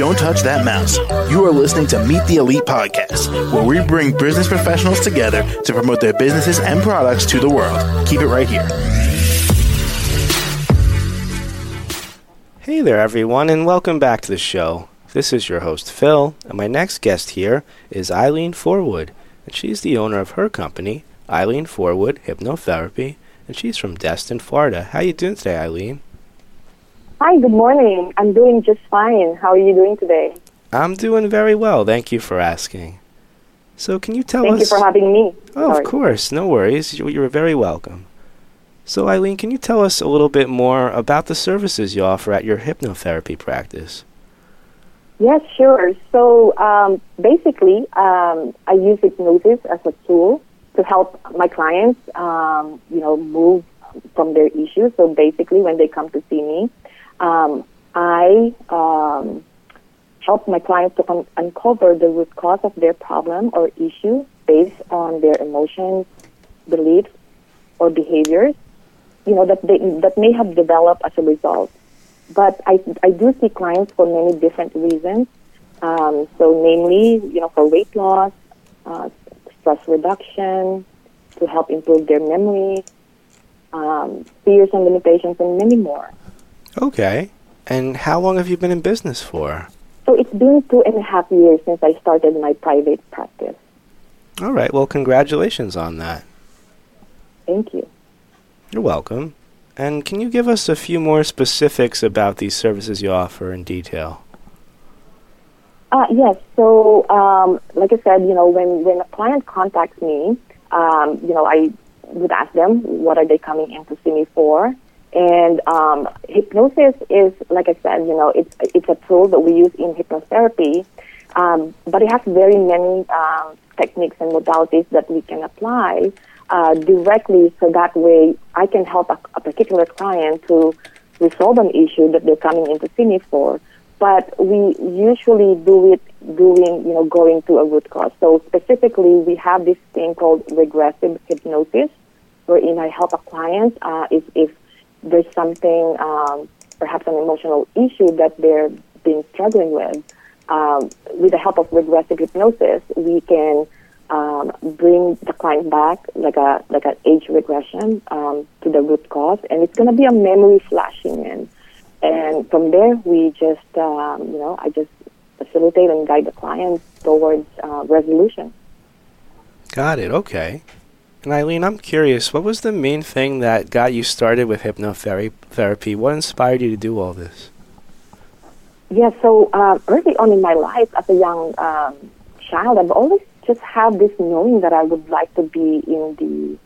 Don't touch that mouse. You are listening to Meet the Elite podcast, where we bring business professionals together to promote their businesses and products to the world. Keep it right here. Hey there, everyone, and welcome back to the show. This is your host, Phil, and my next guest here is Ylene Forwood, and she's the owner of her company, Ylene Forwood Hypnotherapy, and she's from Destin, Florida. How you doing today, Ylene? Hi, good morning. I'm doing just fine. How are you doing today? I'm doing very well. Thank you for asking. So, can you tell Thank us? Thank you for having me. Oh, Sorry. of course. No worries. You- You're very welcome. So, Ylene, can you tell us a little bit more about the services you offer at your hypnotherapy practice? Yes, sure. So um, basically, um, I use hypnosis as a tool to help my clients, um, you know, move from their issues. So basically, when they come to see me, um, I um, help my clients to con- uncover the root cause of their problem or issue based on their emotions, beliefs, or behaviors, you know, that they that may have developed as a result. But I, I do see clients for many different reasons. Um, so, namely, you know, for weight loss, uh, stress reduction, to help improve their memory, um, fears and limitations, and many more. Okay. And how long have you been in business for? So it's been two and a half years since I started my private practice. All right. Well, congratulations on that. Thank you. You're welcome. And can you give us a few more specifics about these services you offer in detail? Uh, yes. So, um, like I said, you know, when, when a client contacts me, um, you know, I would ask them what are they coming in to see me for. And um, hypnosis is, like I said, you know, it's it's a tool that we use in hypnotherapy, um, but it has very many um, techniques and modalities that we can apply uh, directly, so that way I can help a, a particular client to resolve an issue that they're coming in to see me for but we usually do it doing, you know, going to a root cause. So specifically, we have this thing called regressive hypnosis, wherein I help a client uh, if, if there's something, um, perhaps an emotional issue that they're been struggling with. Um, with the help of regressive hypnosis, we can um, bring the client back like a like an age regression um, to the root cause, and it's going to be a memory flashing in. And from there, we just, um, you know, I just facilitate and guide the client towards uh, resolution. Got it. Okay. And Ylene, I'm curious, what was the main thing that got you started with hypnotherapy? What inspired you to do all this? Yeah, so uh, early on in my life, as a young um, child, I've always just had this knowing that I would like to be in the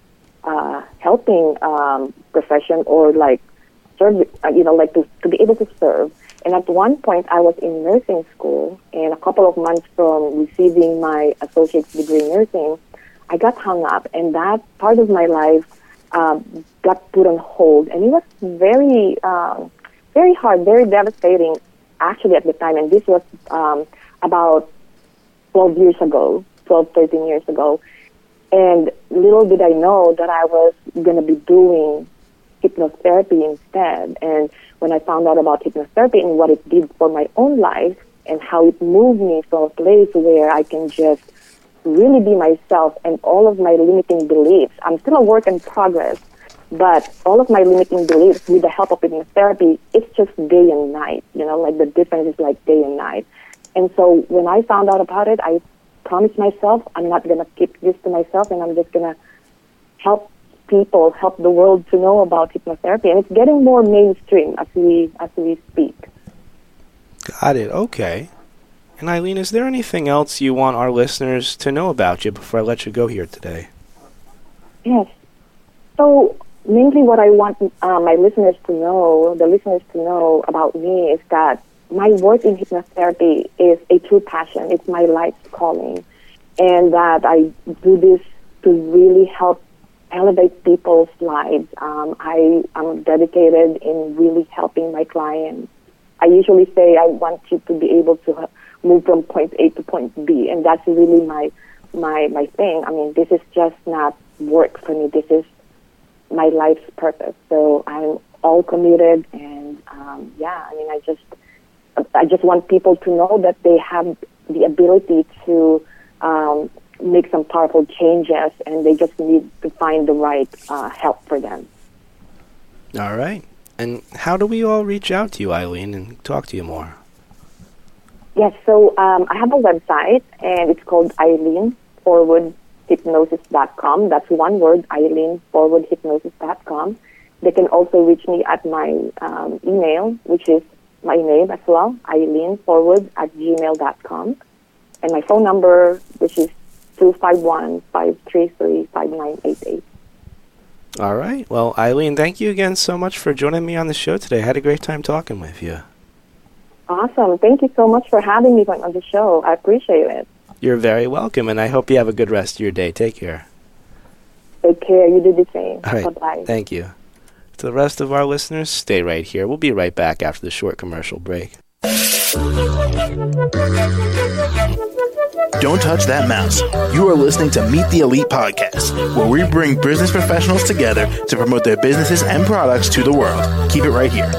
uh, helping um, profession or like serve, uh, you know, like to, to be able to serve. And at one point, I was in nursing school, and a couple of months from receiving my associate's degree in nursing, I got hung up, and that part of my life um, got put on hold. And it was very, um, very hard, very devastating, actually, at the time. And this was um, about 12 years ago, 12, 13 years ago. And little did I know that I was going to be doing hypnotherapy instead. And when I found out about hypnotherapy and what it did for my own life and how it moved me from a place where I can just really be myself and all of my limiting beliefs, I'm still a work in progress, but all of my limiting beliefs with the help of hypnotherapy, it's just day and night. You know, like the difference is like day and night. And so when I found out about it, I promised myself I'm not going to keep this to myself and I'm just going to help people, help the world to know about hypnotherapy, and it's getting more mainstream as we as we speak. Got it. Okay. And Ylene, is there anything else you want our listeners to know about you before I let you go here today? Yes. So mainly, what I want uh, my listeners to know, the listeners to know about me, is that my work in hypnotherapy is a true passion. It's my life's calling, and that I do this to really help elevate people's lives. Um, I am dedicated in really helping my clients. I usually say I want you to be able to move from point A to point B, and that's really my my my thing. I mean, this is just not work for me. This is my life's purpose. So I'm all committed, and um, yeah, I mean, I just I just want people to know that they have the ability to um, make some powerful changes, and they just need to find the right uh, help for them. All right. And how do we all reach out to you, Ylene, and talk to you more? Yes, so um, I have a website, and it's called Ylene Forwood Hypnosis.com. That's one word, Ylene Forwood Hypnosis.com. They can also reach me at my um, email, which is my name as well, Ylene Forwood at gmail.com. And my phone number, which is 251 533 5988. All right. Well, Ylene, thank you again so much for joining me on the show today. I had a great time talking with you. Awesome. Thank you so much for having me on the show. I appreciate it. You're very welcome, and I hope you have a good rest of your day. Take care. Take care. You do the same. All right. Bye-bye. Thank you. To the rest of our listeners, stay right here. We'll be right back after the short commercial break. Don't touch that mouse. You are listening to Meet the Elite Podcast, where we bring business professionals together to promote their businesses and products to the world. Keep it right here.